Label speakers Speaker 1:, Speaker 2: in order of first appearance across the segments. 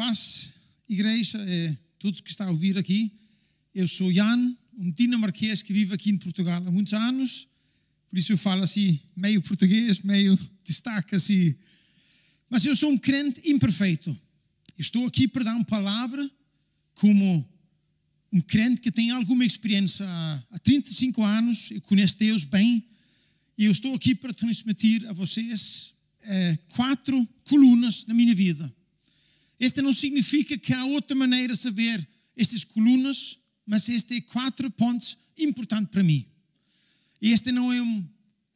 Speaker 1: paz, igreja, e todos que estão a ouvir aqui. Eu sou Jan, um dinamarquês que vive aqui em Portugal há muitos anos, por isso eu falo assim, meio português, meio destaque assim. Mas eu sou um crente imperfeito. Estou aqui para dar uma palavra como um crente que tem alguma experiência há 35 anos, eu conheço Deus bem, e eu estou aqui para transmitir a vocês é, quatro colunas na minha vida. Este não significa que há outra maneira de saber estas colunas, mas este é quatro pontos importantes para mim. Este não é uma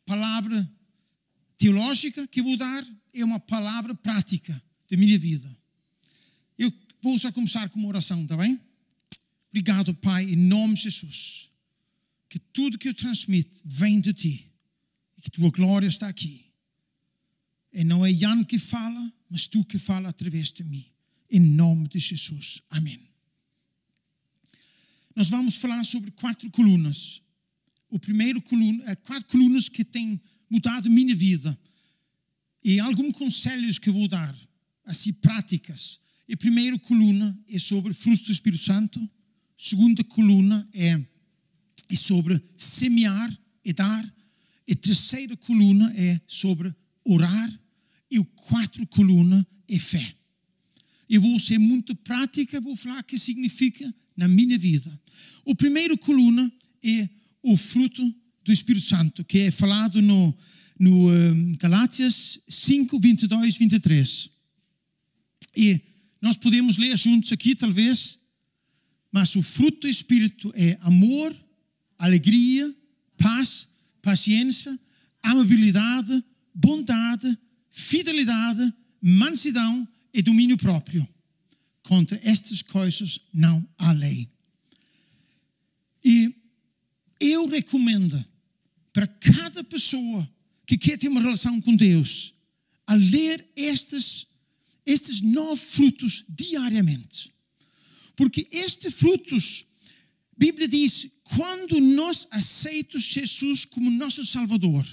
Speaker 1: palavra teológica que eu vou dar, é uma palavra prática da minha vida. Eu vou já começar com uma oração, está bem? Obrigado, Pai, em nome de Jesus, que tudo que eu transmito vem de Ti e que Tua glória está aqui. E não é Jan que fala, mas Tu que fala através de mim. Em nome de Jesus. Amém. Nós vamos falar sobre quatro colunas. O primeiro coluna, é quatro colunas que têm mudado minha vida. E alguns conselhos que vou dar, assim, práticas. A primeira coluna é sobre frutos do Espírito Santo. Segunda coluna é, é sobre semear e dar. A terceira coluna é sobre orar. E a quarta coluna é fé. Eu vou ser muito prática, vou falar o que significa na minha vida. O primeiro coluna é o fruto do Espírito Santo, que é falado no, no um, Galátias 5, 22, 23. E nós podemos ler juntos aqui, talvez, mas o fruto do Espírito é amor, alegria, paz, paciência, amabilidade, bondade, fidelidade, mansidão e domínio próprio. Contra estas coisas não há lei. E eu recomendo para cada pessoa que quer ter uma relação com Deus a ler estes, estes nove frutos diariamente. Porque estes frutos, a Bíblia diz, quando nós aceitamos Jesus como nosso Salvador,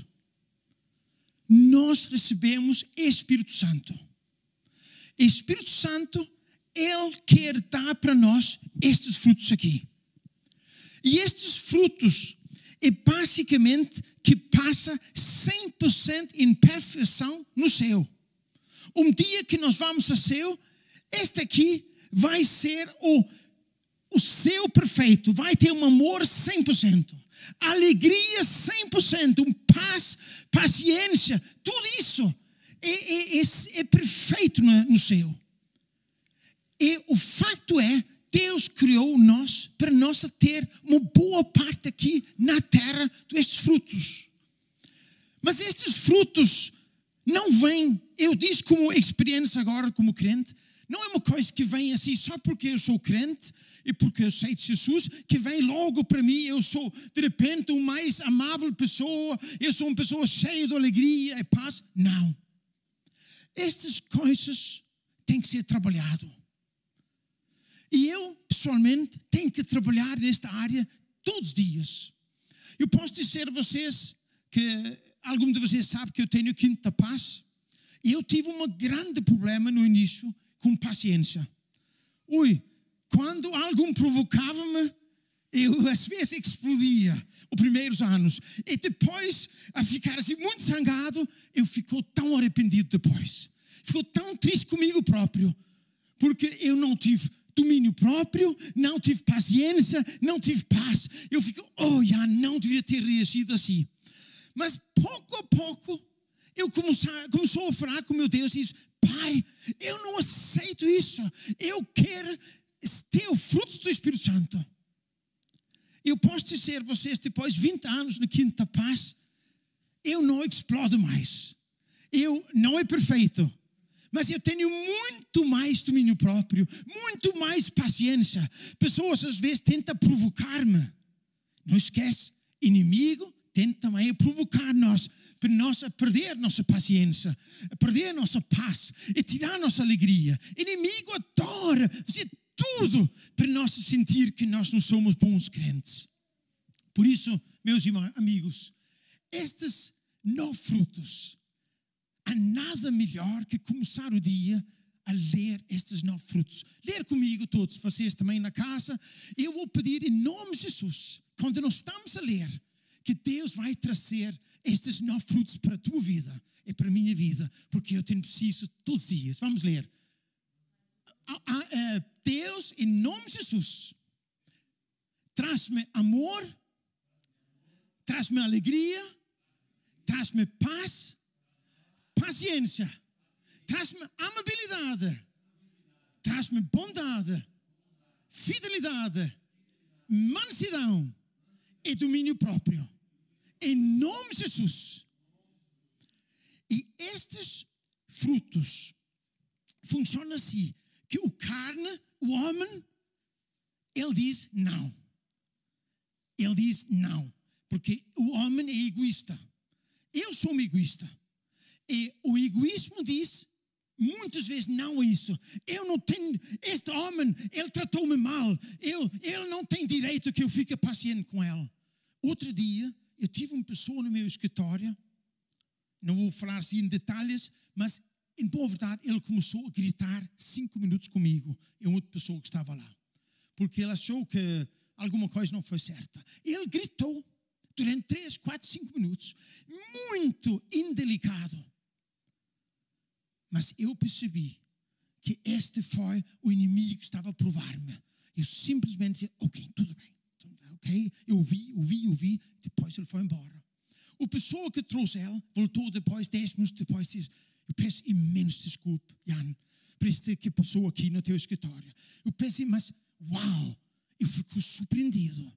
Speaker 1: nós recebemos Espírito Santo. Espírito Santo, Ele quer dar para nós estes frutos aqui. E estes frutos é basicamente que passa 100% em perfeição no céu. Um dia que nós vamos ao céu, este aqui vai ser o, o céu perfeito, vai ter um amor 100%, alegria 100%, um paz, paciência, tudo isso é, é, é, perfeito no, no céu. E o fato é, Deus criou nós para nós ter uma boa parte aqui na terra destes frutos. Mas estes frutos não vêm, eu disse como experiência agora como crente, não é uma coisa que vem assim só porque eu sou crente e porque eu sei de Jesus, que vem logo para mim, eu sou de repente uma mais amável pessoa, eu sou uma pessoa cheia de alegria e paz. Não. Estas coisas têm que ser trabalhado. E eu, pessoalmente, tenho que trabalhar nesta área todos os dias. Eu posso dizer a vocês que algum de vocês sabe que eu tenho quinta paz. E eu tive um grande problema no início com paciência. Ui, quando algum provocava-me, eu às vezes explodia os primeiros anos. E depois, a ficar assim muito zangado, eu fico tão arrependido depois. Ficou tão triste comigo próprio, porque eu não tive domínio próprio, não tive paciência, não tive paz. Eu fico, oh, já não devia ter reagido assim. Mas pouco a pouco, eu começar, começou a falar com meu Deus e disse, Pai, eu não aceito isso. Eu quero ter o fruto do Espírito Santo. Eu posso dizer a vocês, depois de 20 anos no Quinta Paz, eu não explodo mais. Eu não é perfeito, mas eu tenho muito mais domínio próprio, muito mais paciência. Pessoas às vezes tentam provocar-me. Não esquece, inimigo tenta também provocar nós, para nós perder nossa paciência, perder nossa paz e tirar nossa alegria. Inimigo adora fazer tudo para nós sentir que nós não somos bons crentes. Por isso, meus irmãos, amigos, estes nove frutos, há nada melhor que começar o dia a ler estes nove frutos. Ler comigo todos, vocês também na casa. Eu vou pedir em nome de Jesus, quando nós estamos a ler, que Deus vai trazer estes nove frutos para a tua vida e para a minha vida, porque eu tenho preciso todos os dias. Vamos ler. Deus, em nome de Jesus, traz-me amor, traz-me alegria, traz-me paz, paciência, traz-me amabilidade, traz-me bondade, fidelidade, mansidão e domínio próprio. Em nome de Jesus. E estes frutos funcionam assim: que o carne, o homem, ele diz não. Ele diz não, porque o homem é egoísta. Eu sou um egoísta. E o egoísmo diz muitas vezes não isso. Eu não tenho, este homem, ele tratou-me mal. Eu, ele não tem direito que eu fique paciente com ele. Outro dia, eu tive uma pessoa no meu escritório, não vou falar assim em detalhes, mas em boa verdade, ele começou a gritar cinco minutos comigo e outra pessoa que estava lá. Porque ele achou que alguma coisa não foi certa. Ele gritou durante três, quatro, cinco minutos, muito indelicado. Mas eu percebi que este foi o inimigo que estava a provar-me. Eu simplesmente disse, ok, tudo bem, ok, eu vi, eu vi, eu vi, depois ele foi embora. O pessoa que trouxe ela voltou depois, dez minutos depois, disse, eu peço imenso desculpa, Jan, por este que passou aqui no teu escritório. Eu peço, mas, uau, eu fico surpreendido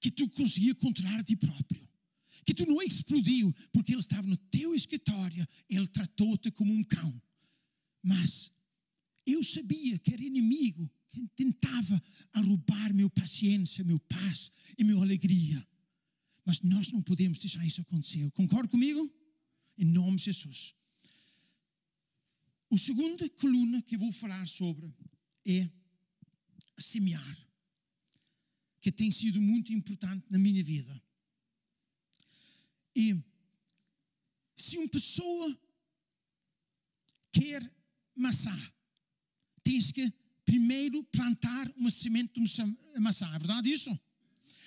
Speaker 1: que tu conseguia controlar a ti próprio que tu não explodiu porque ele estava no teu escritório, ele tratou-te como um cão. Mas eu sabia que era inimigo que tentava roubar meu paciência, meu paz e minha alegria. Mas nós não podemos deixar isso acontecer. Concorda comigo? Em nome de Jesus. A segunda coluna que eu vou falar sobre é semear, que tem sido muito importante na minha vida. E se uma pessoa quer maçã, tens que primeiro plantar uma semente de maçã. É verdade isso?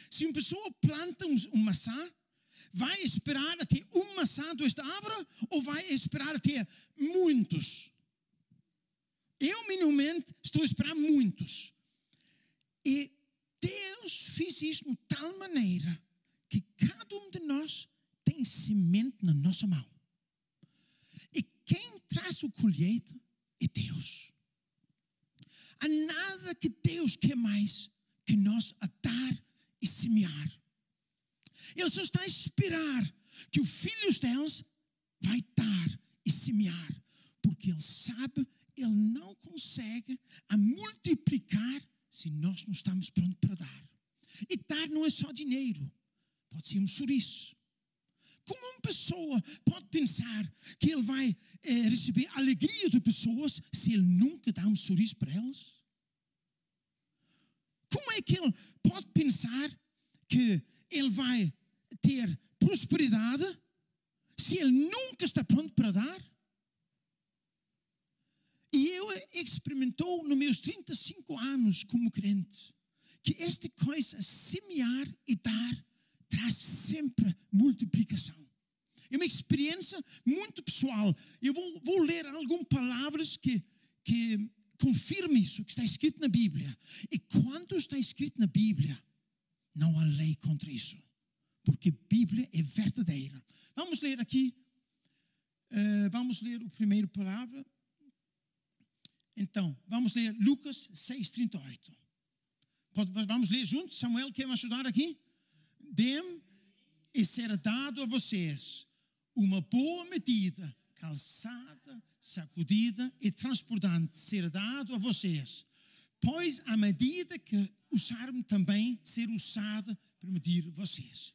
Speaker 1: Se uma pessoa planta uma maçã, vai esperar até uma maçã desta árvore ou vai esperar até muitos? Eu, minimamente, estou a esperar muitos. E Deus fez isso de tal maneira que cada um de nós tem semente na nossa mão. E quem traz o colheita é Deus. Há nada que Deus quer mais que nós a dar e semear. Ele só está a esperar que o filho deles vai dar e semear, porque ele sabe ele não consegue a multiplicar se nós não estamos prontos para dar. E dar não é só dinheiro, pode ser um chouriço, como uma pessoa pode pensar que ele vai é, receber alegria de pessoas se ele nunca dá um sorriso para elas? Como é que ele pode pensar que ele vai ter prosperidade se ele nunca está pronto para dar? E eu experimentou nos meus 35 anos como crente que esta coisa, semear e dar, traz sempre multiplicação. É uma experiência muito pessoal. Eu vou, vou ler algumas palavras que, que confirmam isso, que está escrito na Bíblia. E quando está escrito na Bíblia, não há lei contra isso. Porque a Bíblia é verdadeira. Vamos ler aqui. Uh, vamos ler a primeira palavra. Então, vamos ler Lucas 6,38. Vamos ler juntos? Samuel, quer me ajudar aqui? Dem e será dado a vocês uma boa medida, calçada, sacudida e transportante será dado a vocês. Pois a medida que usaram também ser usada para medir vocês.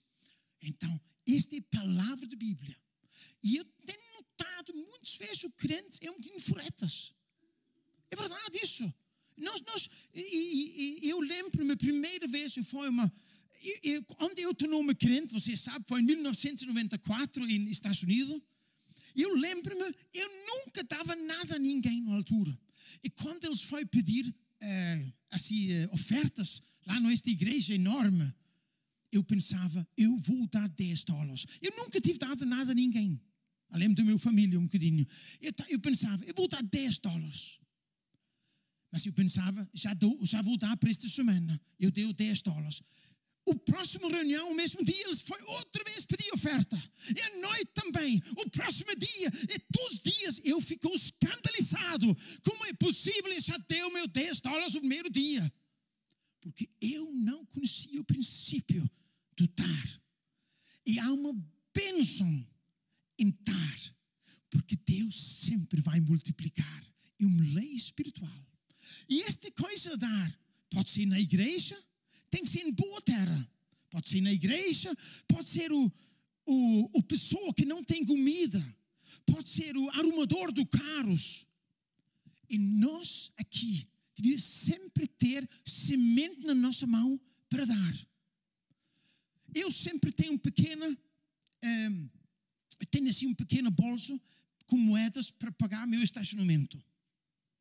Speaker 1: Então, esta é a palavra da Bíblia. E eu tenho notado muitas vezes o crente é um bocadinho furetas. É verdade isso. Nós, nós, e, e, eu lembro-me, a primeira vez, foi uma, onde eu tornou-me crente, você sabe, foi em 1994 nos Estados Unidos. Eu lembro-me, eu nunca dava nada a ninguém na altura. E quando eles foram pedir eh, assim, eh, ofertas lá nesta igreja enorme, eu pensava, eu vou dar 10 dólares. Eu nunca tive dado nada a ninguém, além da minha família um bocadinho. Eu, eu pensava, eu vou dar 10 dólares. Mas eu pensava, já, dou, já vou dar para esta semana. Eu dei 10 dólares. O próximo reunião, o mesmo dia, eles foi outra vez pedir oferta. E à noite também. O próximo dia, e todos os dias, eu fico escandalizado. Como é possível? Eu já dei o meu 10 dólares no primeiro dia. Porque eu não conhecia o princípio do dar. E há uma bênção em dar. Porque Deus sempre vai multiplicar. É uma lei espiritual. E esta coisa dar pode ser na igreja, tem que ser em boa terra. Pode ser na igreja, pode ser o, o, o pessoa que não tem comida, pode ser o arrumador do carros. E nós aqui devemos sempre ter semente na nossa mão para dar. Eu sempre tenho um pequeno, um, ehm, tenho assim um pequeno bolso com moedas para pagar meu estacionamento.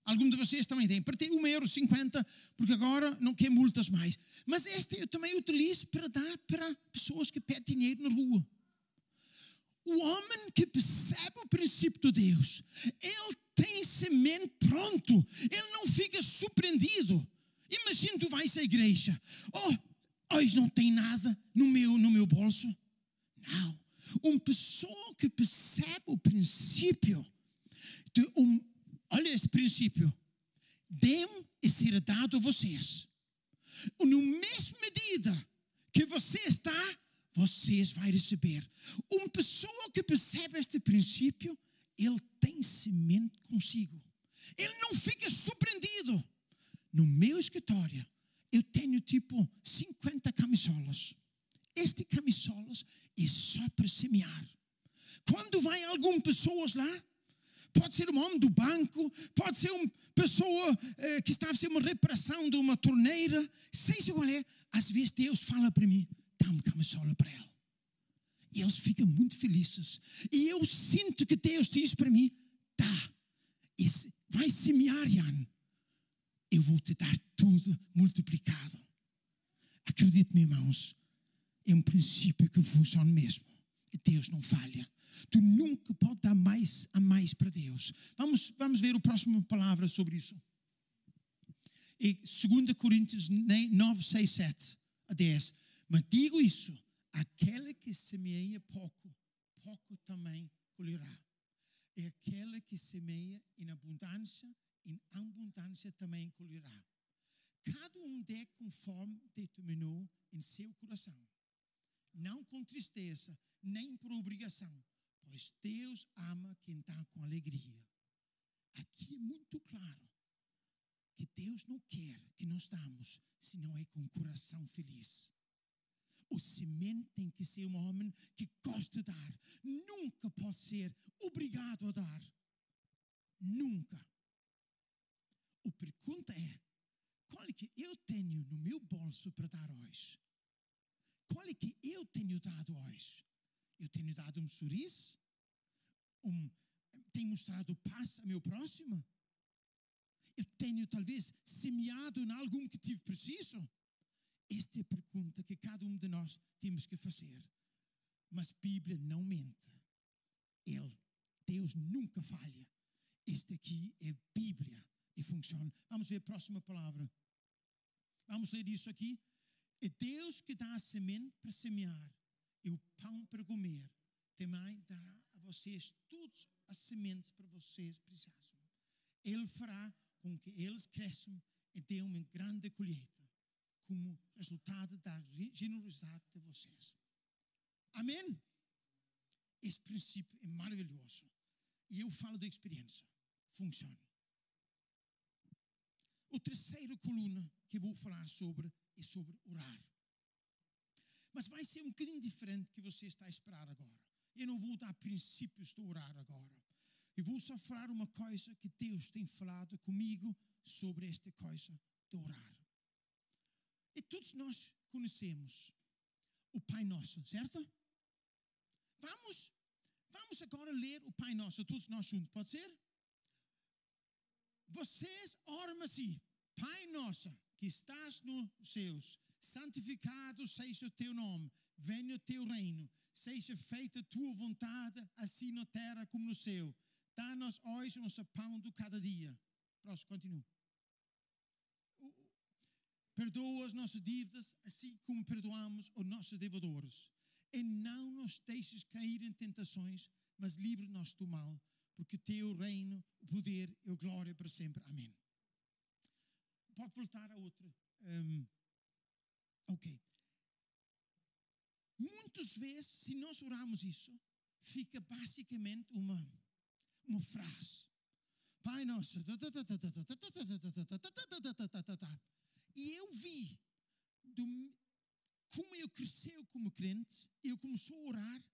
Speaker 1: Algum de vocês também tem. Para ter 1,50€, porque agora não quer multas mais. Mas este eu também utilizo para dar para pessoas que pedem dinheiro na rua. O homem que percebe o princípio de Deus, ele tem semente pronto. Ele não fica surpreendido. Imagina tu vais à igreja. Oh, hoje não tem nada no meu, no meu bolso. Não. Uma pessoa que percebe o princípio de um olha esse princípio. Dê e será dado a vocês. Na mesma medida que você está, vocês vão receber. Uma pessoa que percebe este princípio, ele tem semente consigo. Ele não fica surpreendido. No meu escritório, eu tenho tipo 50 camisolas. Este camisolas é só para semear. Quando vai algumas pessoas lá, pode ser um homem do banco, pode ser uma pessoa eh, que está a fazer uma reparação de uma torneira, seja qual é, às vezes Deus fala para mim, dá uma camisola para ela. E eles ficam muito felizes. E eu sinto que Deus diz para mim, dá, e vai semear, Jan, eu vou te dar tudo multiplicado. Acredite-me, irmãos, é um princípio que funciona mesmo. Deus não falha. Tu nunca pode dar mais a mais para Deus. Vamos, vamos ver o próximo palavra sobre isso. E 2 Coríntios 9, 6, 7 a 10. Mas digo isso: aquele que semeia pouco, pouco também colherá. E aquele que semeia em abundância, em abundância também colherá. Cada um dê conforme determinou em seu coração, não com tristeza, nem por obrigação, pois Deus ama quem está com alegria. Aqui é muito claro que Deus não quer que nós estamos se não é com o coração feliz. O semente tem que ser um homem que gosta de dar. Nunca pode ser obrigado a dar. Nunca. A pergunta é: qual é que eu tenho no meu bolso para dar hoje? Qual é que eu tenho dado hoje? Eu tenho dado um sorriso? Um, tenho mostrado paz ao meu próximo? Eu tenho talvez semeado em algo que tive preciso? Esta é a pergunta que cada um de nós temos que fazer. Mas a Bíblia não mente. Ele, Deus nunca falha. Este aqui é Bíblia e funciona. Vamos ver a próxima palavra. Vamos ler isso aqui. É Deus que dá a semente para semear e o pão para comer, também dará a vocês todas as sementes para vocês precisam. Ele fará com que eles cresçam e tenham uma grande colheita, como resultado da generosidade de vocês. Amém? Esse princípio é maravilhoso. E eu falo da experiência. Funciona. O terceiro coluna que vou falar sobre é sobre orar. Mas vai ser um bocadinho diferente que você está a esperar agora. Eu não vou dar princípios de orar agora. Eu vou só falar uma coisa que Deus tem falado comigo sobre esta coisa de orar. E todos nós conhecemos o Pai Nosso, certo? Vamos, vamos agora ler o Pai Nosso, todos nós juntos, pode ser? Vocês oram assim: Pai Nosso, que estás nos céus, santificado seja o teu nome, venha o teu reino, seja feita a tua vontade, assim na terra como no céu. Dá-nos hoje o nosso pão do cada dia. Próximo, continua. Perdoa as nossas dívidas, assim como perdoamos os nossos devedores. E não nos deixes cair em tentações, mas livre-nos do mal, porque teu reino, o poder e a glória para sempre. Amém. Pode voltar a outra. Um, ok. Muitas vezes, se nós orarmos isso, fica basicamente uma, uma frase. Pai nosso. E eu vi do, como eu cresceu como crente, eu começou a orar,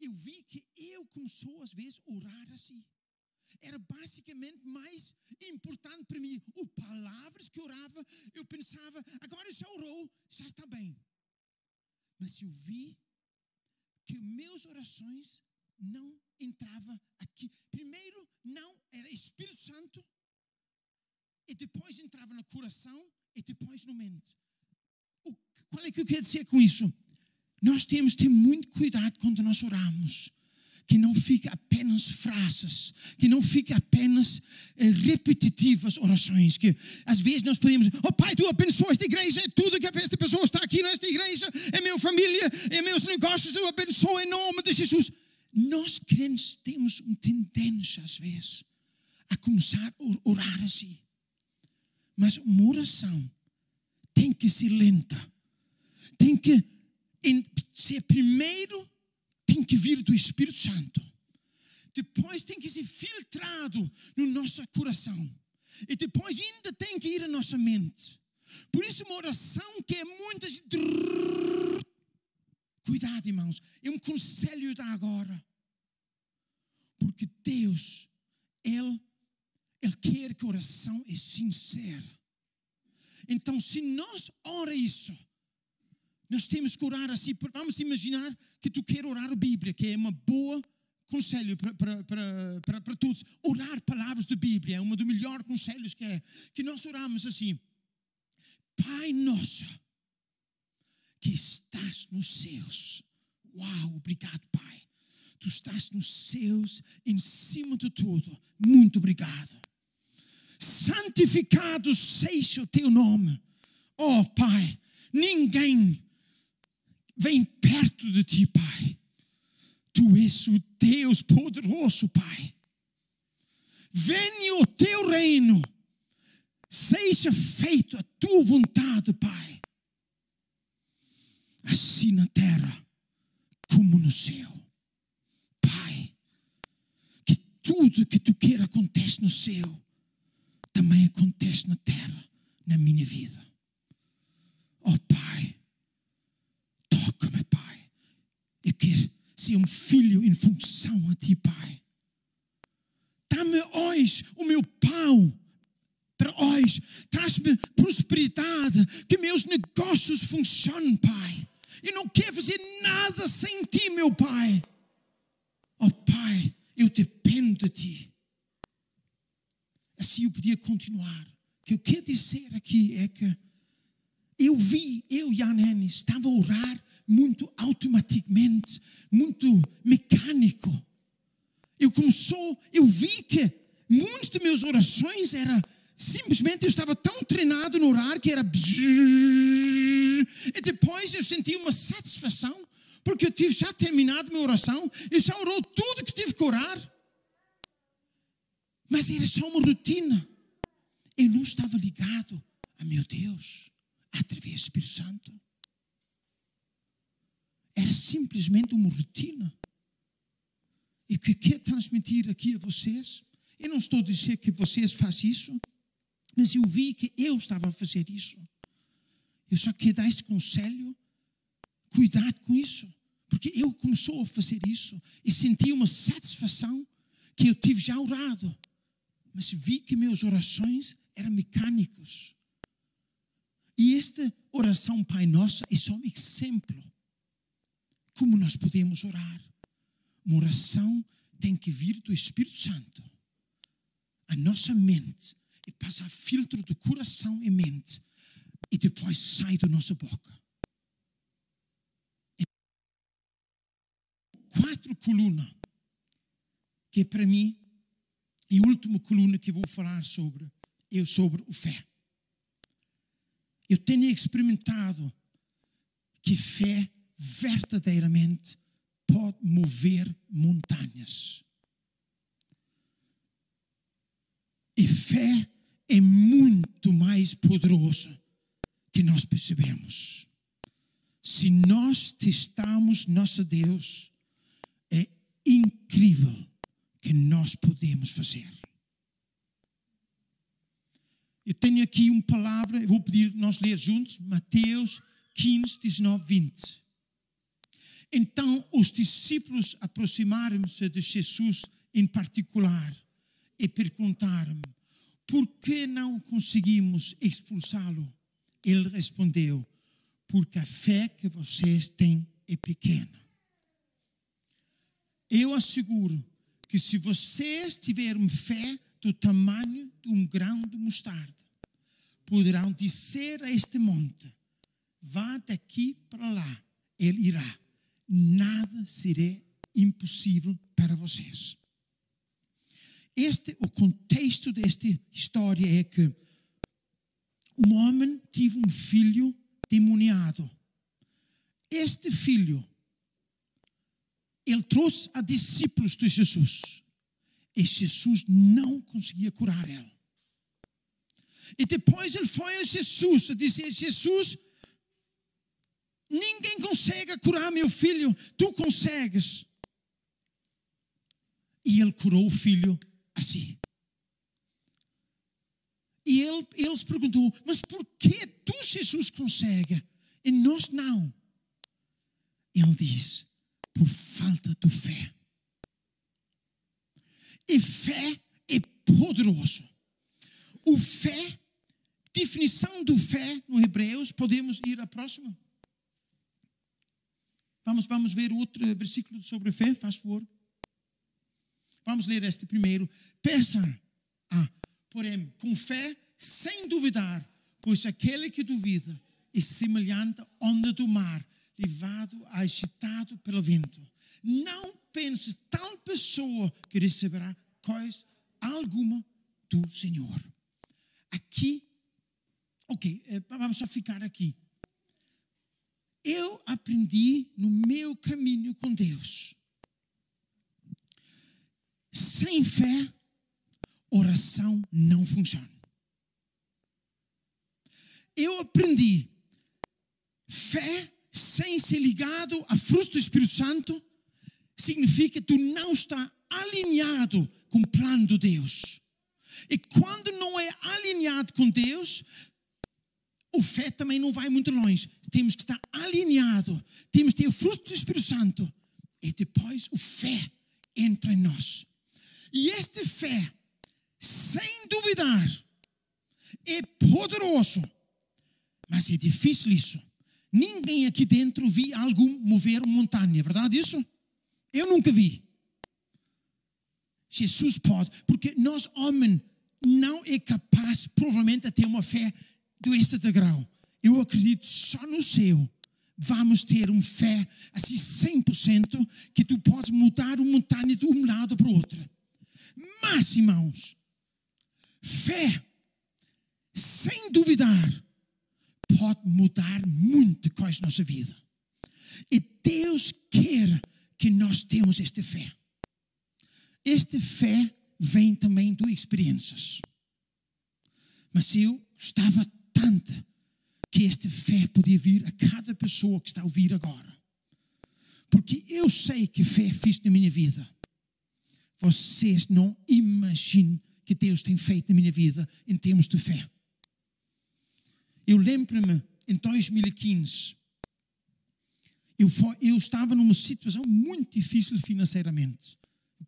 Speaker 1: eu vi que eu começou às vezes a orar assim. Era basicamente mais importante para mim. O palavras que orava, eu pensava, agora já orou, já está bem. Mas eu vi que meus orações não entrava aqui. Primeiro, não era Espírito Santo, e depois entrava no coração, e depois no mente. O, qual é que eu quero dizer com isso? Nós temos que ter muito cuidado quando nós oramos. Que não fique apenas frases, que não fique apenas eh, repetitivas orações. Que às vezes nós podemos, oh Pai, tu abençoa esta igreja, é tudo que esta pessoa está aqui nesta igreja, é minha família, é meus negócios, tu abençoa em nome de Jesus. Nós crentes temos uma tendência, às vezes, a começar a orar assim. Mas uma oração tem que ser lenta. Tem que ser primeiro, tem que vir do Espírito Santo. Depois tem que ser filtrado no nosso coração. E depois ainda tem que ir à nossa mente. Por isso, uma oração que é muitas. Cuidado, irmãos. É um conselho da agora. Porque Deus, Ele ele quer que a oração é sincera. Então, se nós ora isso, nós temos que orar assim. Vamos imaginar que tu quer orar a Bíblia, que é uma boa conselho para, para, para, para, para todos. Orar palavras da Bíblia é um dos melhores conselhos que é. Que nós oramos assim. Pai nosso, que estás nos céus. Uau, obrigado, Pai. Tu estás nos céus, em cima de tudo. Muito obrigado santificado seja o teu nome. Oh, Pai, ninguém vem perto de ti, Pai. Tu és o Deus poderoso, Pai. Venha o teu reino, seja feita a tua vontade, Pai, assim na terra como no céu. Pai, que tudo que tu queira acontece no céu também acontece na terra, na minha vida. Oh Pai, toca-me, Pai. Eu quero ser um filho em função a Ti, Pai. Dá-me hoje o meu pão para hoje. Traz-me prosperidade, que meus negócios funcionem, Pai. Eu não quero fazer nada sem Ti, meu Pai. Oh Pai, eu dependo de Ti. Assim eu podia continuar. O que eu quero dizer aqui é que eu vi, eu e a Nene, estava a orar muito automaticamente, muito mecânico. Eu começou, eu vi que muitas de minhas orações era simplesmente eu estava tão treinado no orar que era e depois eu senti uma satisfação porque eu tive já terminado minha oração, eu já orou tudo que tive que orar. Mas era só uma rotina. Eu não estava ligado a meu Deus através do Espírito Santo. Era simplesmente uma rotina. E que quero transmitir aqui a vocês, eu não estou a dizer que vocês façam isso, mas eu vi que eu estava a fazer isso. Eu só quero dar esse conselho, cuidado com isso, porque eu começou a fazer isso e senti uma satisfação que eu tive já orado mas vi que meus orações eram mecânicos. E esta oração Pai Nosso é só um exemplo como nós podemos orar. Uma oração tem que vir do Espírito Santo. A nossa mente e passar filtro do coração e mente e depois sai da nossa boca. Quatro colunas, que é para mim e a última coluna que eu vou falar sobre é sobre o fé. Eu tenho experimentado que fé verdadeiramente pode mover montanhas. E fé é muito mais poderoso que nós percebemos. Se nós testamos nosso Deus, é incrível que nós podemos fazer. Eu tenho aqui uma palavra, vou pedir nós ler juntos, Mateus 15, 19, 20. Então os discípulos aproximaram-se de Jesus em particular e perguntaram: por que não conseguimos expulsá-lo? Ele respondeu: porque a fé que vocês têm é pequena. Eu asseguro que se vocês tiverem fé do tamanho de um grão de mostarda, poderão dizer a este monte: vá daqui para lá, ele irá. Nada será impossível para vocês. Este, o contexto desta história é que um homem teve um filho demoniado. Este filho, ele trouxe a discípulos de Jesus. E Jesus não conseguia curar ele. E depois ele foi a Jesus e disse: Jesus, ninguém consegue curar meu filho, tu consegues. E ele curou o filho assim. E ele, eles perguntou, mas por que tu, Jesus, consegue e nós não? Ele diz, por falta de fé. E fé é poderoso. O fé, definição do fé no Hebreus, podemos ir à próxima. Vamos, vamos ver outro versículo sobre fé, faz favor. Vamos ler este primeiro. Peça, ah, porém, com fé, sem duvidar, pois aquele que duvida é semelhante à onda do mar, levado, agitado pelo vento. Não pense tal pessoa que receberá coisa alguma do Senhor. Aqui, ok, eh, vamos só ficar aqui. Eu aprendi no meu caminho com Deus sem fé, oração não funciona. Eu aprendi fé sem ser ligado a fruto do Espírito Santo significa que tu não está alinhado com o plano de Deus. E quando não é alinhado com Deus, o fé também não vai muito longe. Temos que estar alinhado, temos que ter o fruto do Espírito Santo. E depois o fé entra em nós. E este fé, sem duvidar, é poderoso, mas é difícil isso. Ninguém aqui dentro vi algum mover montanha, é verdade isso? Eu nunca vi. Jesus pode, porque nós, homem, não é capaz, provavelmente, de ter uma fé desse degrau. Eu acredito só no céu vamos ter uma fé assim 100% que tu podes mudar uma montanha de um lado para o outro. Mas, irmãos, fé, sem duvidar, pode mudar muita coisa na nossa vida. E Deus quer que nós temos esta fé. Esta fé vem também de experiências. Mas eu gostava tanto que esta fé podia vir a cada pessoa que está a ouvir agora. Porque eu sei que fé fiz na minha vida. Vocês não imaginam que Deus tem feito na minha vida em termos de fé. Eu lembro-me, em 2015, eu, eu estava numa situação muito difícil financeiramente.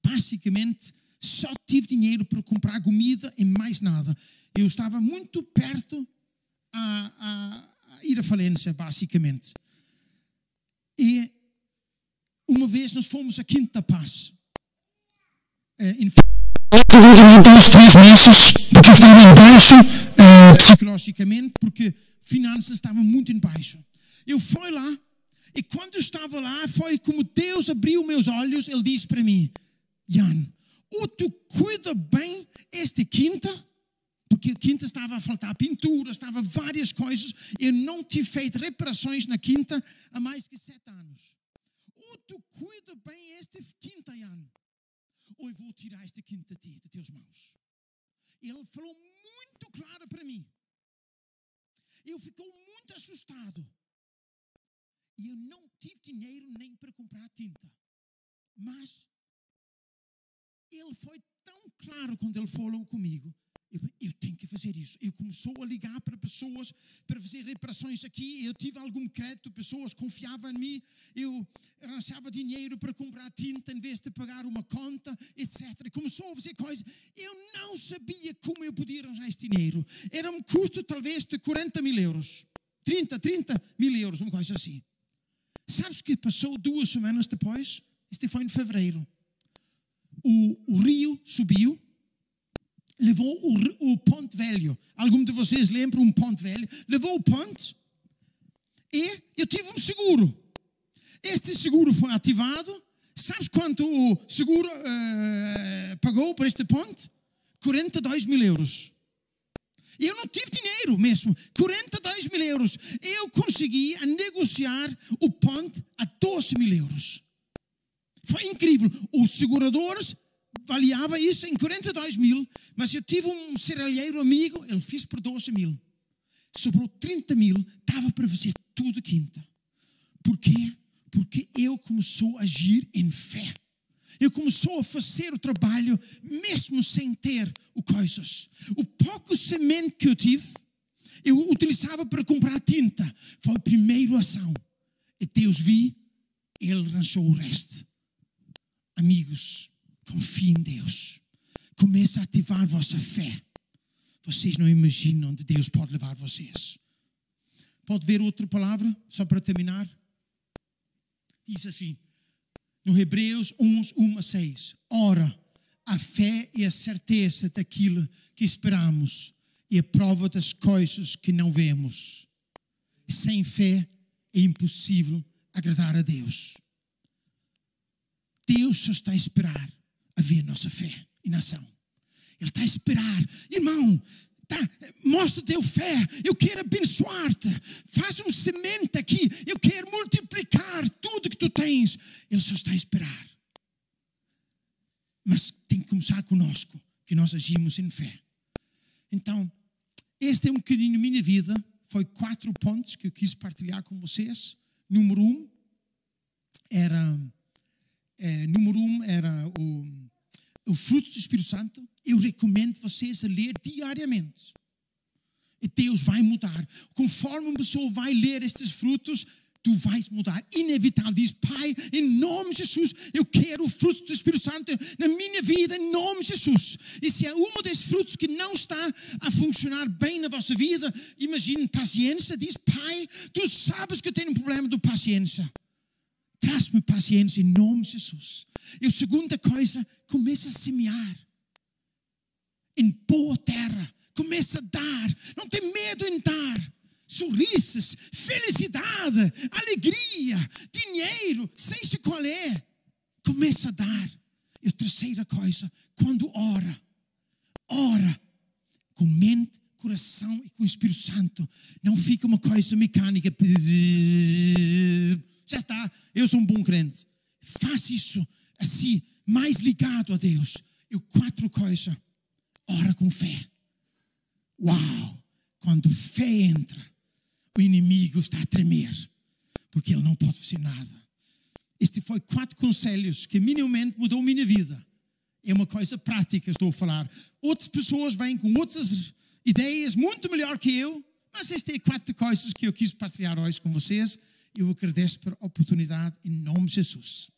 Speaker 1: Basicamente, só tive dinheiro para comprar comida e mais nada. Eu estava muito perto a, a, a ir à falência, basicamente. E uma vez nós fomos a Quinta Paz eh, em dois, três meses, porque eu estava em baixo uh, psicologicamente, porque finanças estavam muito em baixo. Eu fui lá, e quando eu estava lá, foi como Deus abriu meus olhos, Ele disse para mim, Jan, ou tu cuida bem esta quinta, porque a quinta estava a faltar pintura, estava várias coisas, eu não tive feito reparações na quinta há mais que sete anos. Ou tu cuida bem esta quinta, Jan, ou eu vou tirar esta quinta de ti, de teus mãos. Ele falou claro para mim. Eu fiquei muito assustado. E eu não tive dinheiro nem para comprar tinta. Mas ele foi tão claro quando ele falou comigo. Eu, tenho que fazer isso. Eu começou a ligar para pessoas para fazer reparações aqui. Eu tive algum crédito, pessoas confiavam em mim. Eu arranjava dinheiro para comprar tinta em vez de pagar uma conta, etc. Começou a fazer coisas. Eu não sabia como eu podia arranjar esse dinheiro. Era um custo talvez de 40 mil euros. 30, 30 mil euros, uma coisa assim. Sabes que passou duas semanas depois? Este foi em fevereiro o, o rio subiu, levou o, o, ponte velho. Algum de vocês lembra um ponte velho? Levou o ponte e eu tive um seguro. Este seguro foi ativado. Sabes quanto o seguro uh, pagou por este ponte? 42 mil euros. Eu não tive dinheiro mesmo. 42 mil euros. Eu consegui negociar o ponte a 12 mil euros. Foi incrível. Os seguradores avaliavam isso em 42 mil, mas eu tive um serralheiro amigo, ele fez por 12 mil. Sobrou 30 mil, estava para fazer tudo quinta. Por quê? Porque eu começou a agir em fé. Eu começou a fazer o trabalho mesmo sem ter o coisas. O pouco semente que eu tive, eu utilizava para comprar tinta. Foi a primeira ação. E Deus vi, ele lançou o resto. Amigos, confie em Deus. Comece a ativar vossa fé. Vocês não imaginam onde Deus pode levar vocês. Pode ver outra palavra, só para terminar? Diz assim, no Hebreus 11, 1 a 6. Ora, a fé e a certeza daquilo que esperamos e a prova das coisas que não vemos. Sem fé é impossível agradar a Deus. Deus só está a esperar a ver nossa fé e nação. Ele está a esperar. Irmão, tá, mostra teu fé. Eu quero abençoar-te. Faz um semente aqui. Eu quero multiplicar tudo que tu tens. Ele só está a esperar. Mas tem que começar conosco, que nós agimos em fé. Então, este é um bocadinho minha vida. Foi quatro pontos que eu quis partilhar com vocês. Número um era é, número um era o, o fruto do Espírito Santo. Eu recomendo vocês a ler diariamente. E Deus vai mudar. Conforme uma pessoa vai ler estes frutos, tu vais mudar. Inevitável. Diz, Pai, em nome de Jesus, eu quero o fruto do Espírito Santo na minha vida, em nome de Jesus. E se é um desses frutos que não está a funcionar bem na vossa vida, imagine paciência. Diz, Pai, tu sabes que eu tenho um problema de paciência. Traz-me paciência em nome de Jesus. E a segunda coisa, começa a semear em boa terra. Começa a dar. Não tem medo em dar. Sorrisos, felicidade, alegria, dinheiro, seja qual é. Começa a dar. E a terceira coisa, quando ora, ora com mente, coração e com o Espírito Santo. Não fica uma coisa mecânica já está, eu sou um bom crente. Faça isso assim, mais ligado a Deus. E quatro coisas. Ora com fé. Uau! Quando fé entra, o inimigo está a tremer, porque ele não pode fazer nada. Este foi quatro conselhos que minimamente mudou a minha vida. É uma coisa prática, estou a falar. Outras pessoas vêm com outras ideias muito melhor que eu, mas estas é quatro coisas que eu quis partilhar hoje com vocês. Eu agradeço pela oportunidade em nome de Jesus.